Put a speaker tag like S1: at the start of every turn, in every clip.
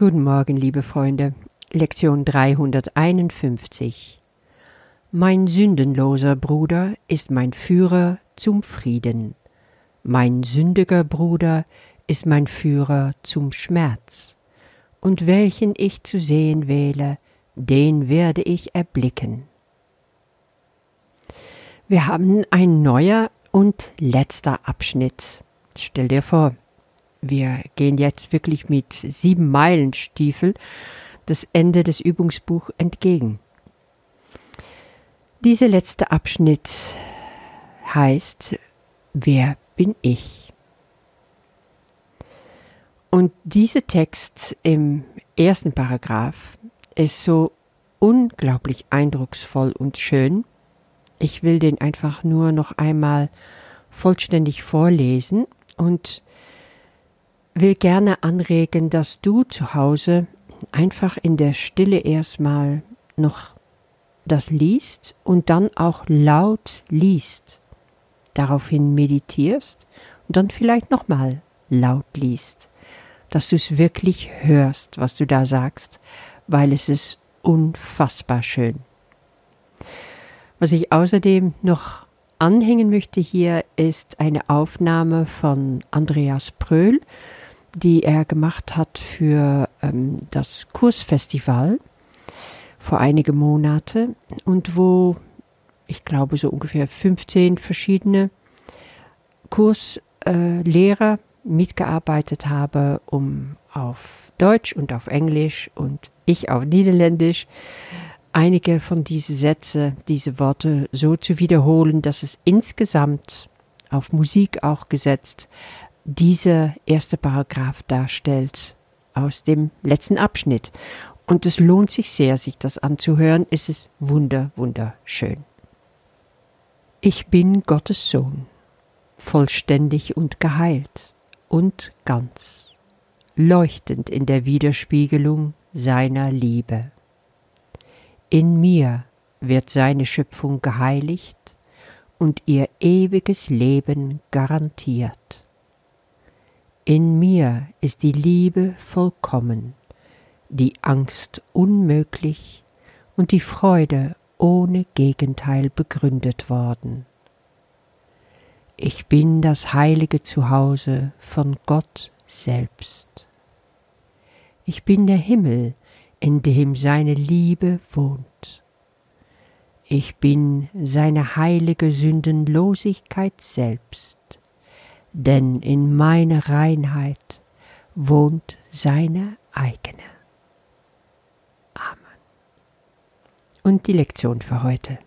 S1: Guten Morgen, liebe Freunde. Lektion 351. Mein sündenloser Bruder ist mein Führer zum Frieden. Mein sündiger Bruder ist mein Führer zum Schmerz. Und welchen ich zu sehen wähle, den werde ich erblicken. Wir haben ein neuer und letzter Abschnitt. Stell dir vor, wir gehen jetzt wirklich mit sieben Meilenstiefel das Ende des Übungsbuchs entgegen. Dieser letzte Abschnitt heißt, wer bin ich? Und dieser Text im ersten Paragraph ist so unglaublich eindrucksvoll und schön. Ich will den einfach nur noch einmal vollständig vorlesen und will gerne anregen, dass du zu Hause einfach in der Stille erstmal noch das liest und dann auch laut liest, daraufhin meditierst und dann vielleicht nochmal laut liest, dass du es wirklich hörst, was du da sagst, weil es ist unfassbar schön. Was ich außerdem noch anhängen möchte hier ist eine Aufnahme von Andreas Pröhl, die er gemacht hat für ähm, das Kursfestival vor einige Monate und wo ich glaube so ungefähr 15 verschiedene Kurslehrer äh, mitgearbeitet habe, um auf Deutsch und auf Englisch und ich auf Niederländisch einige von diesen Sätze, diese Worte so zu wiederholen, dass es insgesamt auf Musik auch gesetzt dieser erste Paragraph darstellt aus dem letzten Abschnitt. Und es lohnt sich sehr, sich das anzuhören. Es ist wunder, wunderschön. Ich bin Gottes Sohn, vollständig und geheilt und ganz, leuchtend in der Widerspiegelung seiner Liebe. In mir wird seine Schöpfung geheiligt und ihr ewiges Leben garantiert. In mir ist die Liebe vollkommen, die Angst unmöglich und die Freude ohne Gegenteil begründet worden. Ich bin das heilige Zuhause von Gott selbst. Ich bin der Himmel, in dem seine Liebe wohnt. Ich bin seine heilige Sündenlosigkeit selbst denn in meiner Reinheit wohnt seine eigene. Amen. Und die Lektion für heute.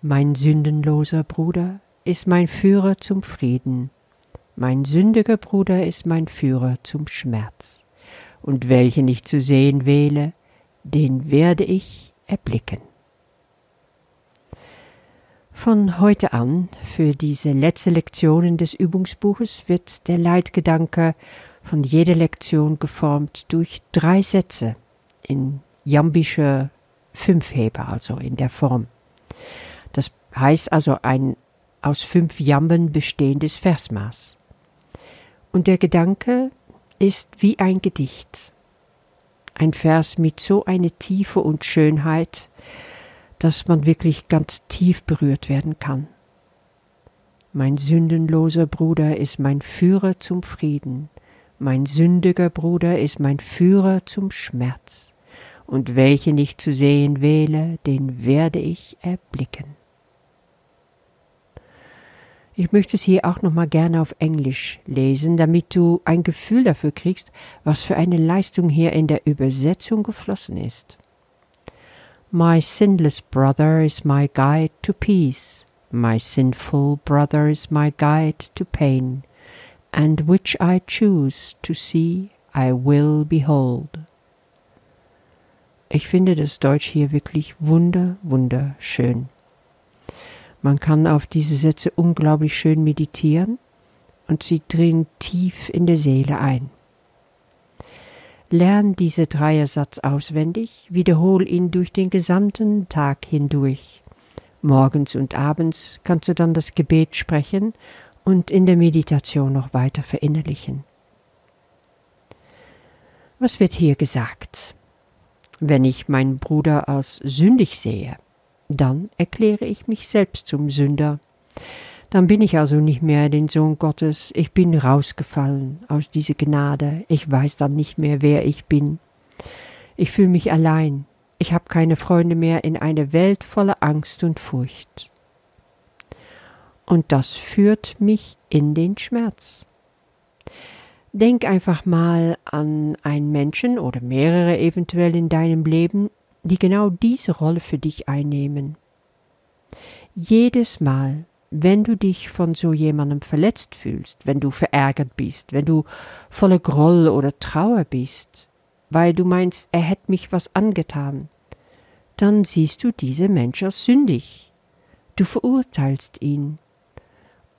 S1: Mein sündenloser Bruder ist mein Führer zum Frieden, mein sündiger Bruder ist mein Führer zum Schmerz, und welchen ich zu sehen wähle, den werde ich erblicken. Von heute an, für diese letzte Lektionen des Übungsbuches, wird der Leitgedanke von jeder Lektion geformt durch drei Sätze in jambischer Fünfheber, also in der Form. Das heißt also ein aus fünf Jamben bestehendes Versmaß. Und der Gedanke ist wie ein Gedicht. Ein Vers mit so einer Tiefe und Schönheit, dass man wirklich ganz tief berührt werden kann. Mein sündenloser Bruder ist mein Führer zum Frieden, mein sündiger Bruder ist mein Führer zum Schmerz, und welchen ich zu sehen wähle, den werde ich erblicken. Ich möchte es hier auch noch mal gerne auf Englisch lesen, damit du ein Gefühl dafür kriegst, was für eine Leistung hier in der Übersetzung geflossen ist. My sinless brother is my guide to peace, my sinful brother is my guide to pain, and which I choose to see, I will behold. Ich finde das Deutsch hier wirklich wunder, wunderschön. Man kann auf diese Sätze unglaublich schön meditieren und sie dringen tief in der Seele ein. Lern diese Dreiersatz auswendig, wiederhol ihn durch den gesamten Tag hindurch. Morgens und abends kannst du dann das Gebet sprechen und in der Meditation noch weiter verinnerlichen. Was wird hier gesagt? Wenn ich meinen Bruder als sündig sehe, dann erkläre ich mich selbst zum Sünder. Dann bin ich also nicht mehr den Sohn Gottes, ich bin rausgefallen aus dieser Gnade, ich weiß dann nicht mehr, wer ich bin. Ich fühle mich allein, ich habe keine Freunde mehr in einer Welt voller Angst und Furcht. Und das führt mich in den Schmerz. Denk einfach mal an einen Menschen oder mehrere eventuell in deinem Leben, die genau diese Rolle für dich einnehmen. Jedes Mal, wenn du dich von so jemandem verletzt fühlst, wenn du verärgert bist, wenn du voller Groll oder Trauer bist, weil du meinst, er hätte mich was angetan, dann siehst du diese Mensch als sündig. Du verurteilst ihn.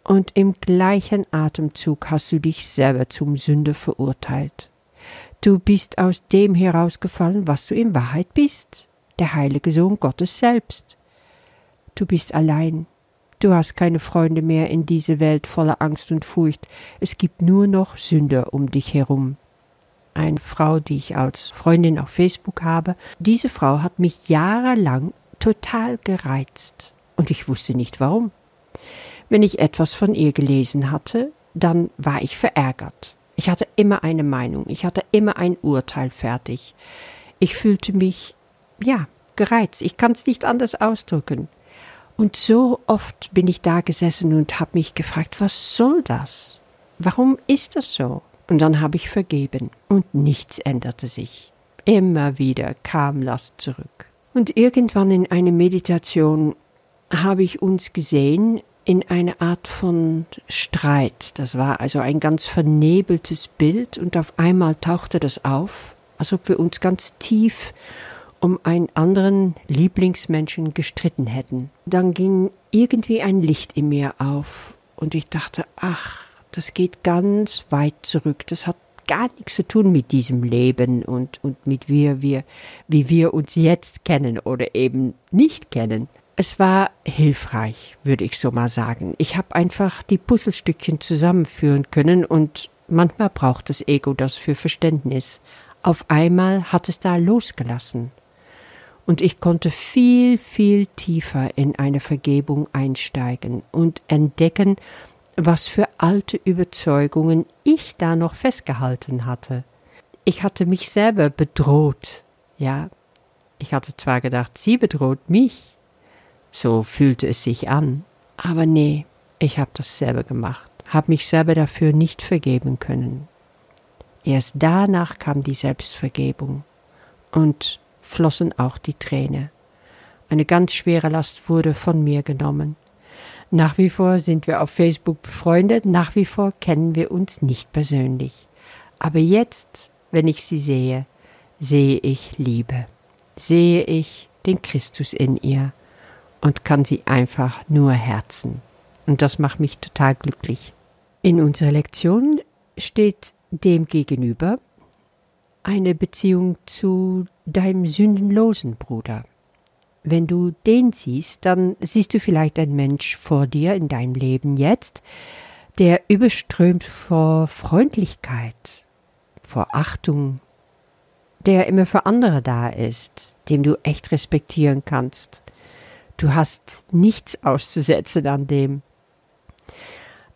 S1: Und im gleichen Atemzug hast du dich selber zum Sünder verurteilt. Du bist aus dem herausgefallen, was du in Wahrheit bist, der heilige Sohn Gottes selbst. Du bist allein. Du hast keine Freunde mehr in dieser Welt voller Angst und Furcht. Es gibt nur noch Sünder um dich herum eine Frau, die ich als Freundin auf Facebook habe. Diese Frau hat mich jahrelang total gereizt und ich wusste nicht warum. Wenn ich etwas von ihr gelesen hatte, dann war ich verärgert. Ich hatte immer eine Meinung, ich hatte immer ein Urteil fertig. Ich fühlte mich, ja, gereizt, ich kann es nicht anders ausdrücken. Und so oft bin ich da gesessen und habe mich gefragt, was soll das? Warum ist das so? Und dann habe ich vergeben und nichts änderte sich. Immer wieder kam Last zurück. Und irgendwann in einer Meditation habe ich uns gesehen in einer Art von Streit. Das war also ein ganz vernebeltes Bild und auf einmal tauchte das auf, als ob wir uns ganz tief um einen anderen Lieblingsmenschen gestritten hätten. Dann ging irgendwie ein Licht in mir auf und ich dachte, ach, das geht ganz weit zurück. Das hat gar nichts zu tun mit diesem Leben und, und mit wir, wir, wie wir uns jetzt kennen oder eben nicht kennen. Es war hilfreich, würde ich so mal sagen. Ich habe einfach die Puzzlestückchen zusammenführen können und manchmal braucht das Ego das für Verständnis. Auf einmal hat es da losgelassen. Und ich konnte viel, viel tiefer in eine Vergebung einsteigen und entdecken, was für alte Überzeugungen ich da noch festgehalten hatte. Ich hatte mich selber bedroht, ja. Ich hatte zwar gedacht, sie bedroht mich, so fühlte es sich an, aber nee, ich habe das selber gemacht, habe mich selber dafür nicht vergeben können. Erst danach kam die Selbstvergebung und flossen auch die Tränen. Eine ganz schwere Last wurde von mir genommen. Nach wie vor sind wir auf Facebook befreundet, nach wie vor kennen wir uns nicht persönlich. Aber jetzt, wenn ich sie sehe, sehe ich Liebe, sehe ich den Christus in ihr und kann sie einfach nur herzen. Und das macht mich total glücklich. In unserer Lektion steht dem gegenüber eine Beziehung zu deinem sündenlosen Bruder. Wenn du den siehst, dann siehst du vielleicht einen Mensch vor dir in deinem Leben jetzt, der überströmt vor Freundlichkeit, vor Achtung, der immer für andere da ist, dem du echt respektieren kannst. Du hast nichts auszusetzen an dem.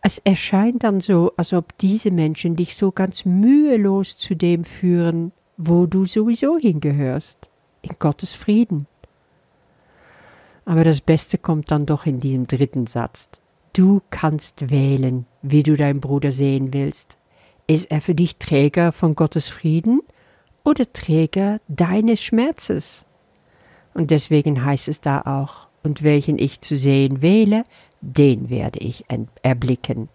S1: Es erscheint dann so, als ob diese Menschen dich so ganz mühelos zu dem führen, wo du sowieso hingehörst, in Gottes Frieden. Aber das Beste kommt dann doch in diesem dritten Satz. Du kannst wählen, wie du deinen Bruder sehen willst. Ist er für dich Träger von Gottes Frieden oder Träger deines Schmerzes? Und deswegen heißt es da auch, und welchen ich zu sehen wähle, den werde ich erblicken.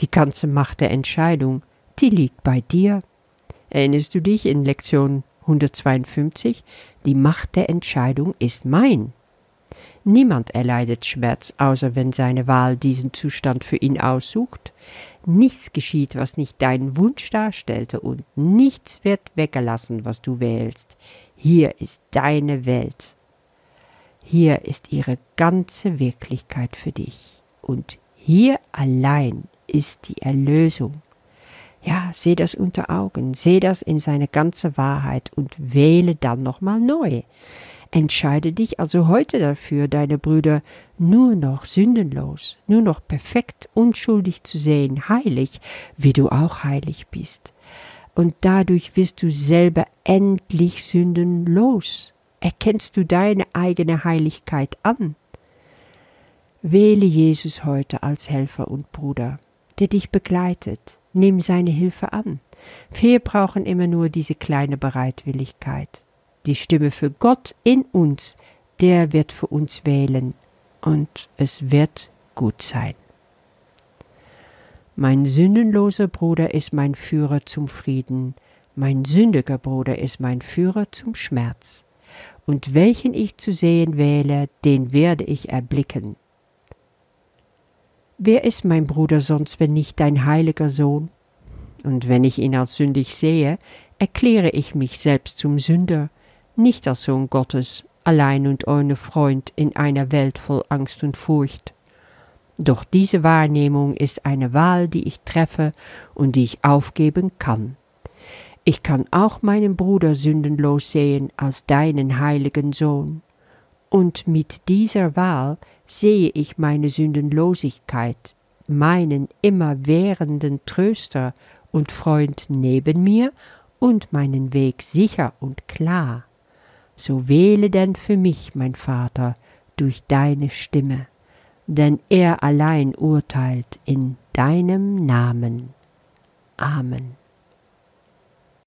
S1: Die ganze Macht der Entscheidung, die liegt bei dir. Erinnerst du dich in Lektion 152? Die Macht der Entscheidung ist mein. Niemand erleidet Schmerz, außer wenn seine Wahl diesen Zustand für ihn aussucht. Nichts geschieht, was nicht deinen Wunsch darstellte, und nichts wird weggelassen, was du wählst. Hier ist deine Welt. Hier ist ihre ganze Wirklichkeit für dich. Und hier allein ist die Erlösung. Ja, seh das unter Augen, seh das in seine ganze Wahrheit und wähle dann nochmal neu. Entscheide dich also heute dafür, deine Brüder nur noch sündenlos, nur noch perfekt unschuldig zu sehen, heilig, wie du auch heilig bist. Und dadurch wirst du selber endlich sündenlos. Erkennst du deine eigene Heiligkeit an. Wähle Jesus heute als Helfer und Bruder, der dich begleitet. Nimm seine Hilfe an. Wir brauchen immer nur diese kleine Bereitwilligkeit die Stimme für Gott in uns, der wird für uns wählen und es wird gut sein. Mein sündenloser Bruder ist mein Führer zum Frieden, mein sündiger Bruder ist mein Führer zum Schmerz. Und welchen ich zu sehen wähle, den werde ich erblicken. Wer ist mein Bruder sonst, wenn nicht dein heiliger Sohn? Und wenn ich ihn als sündig sehe, erkläre ich mich selbst zum Sünder, nicht als Sohn Gottes, allein und ohne Freund in einer Welt voll Angst und Furcht. Doch diese Wahrnehmung ist eine Wahl, die ich treffe und die ich aufgeben kann. Ich kann auch meinen Bruder sündenlos sehen als deinen heiligen Sohn. Und mit dieser Wahl sehe ich meine Sündenlosigkeit, meinen immerwährenden Tröster und Freund neben mir und meinen Weg sicher und klar so wähle denn für mich, mein Vater, durch deine Stimme, denn er allein urteilt in deinem Namen. Amen.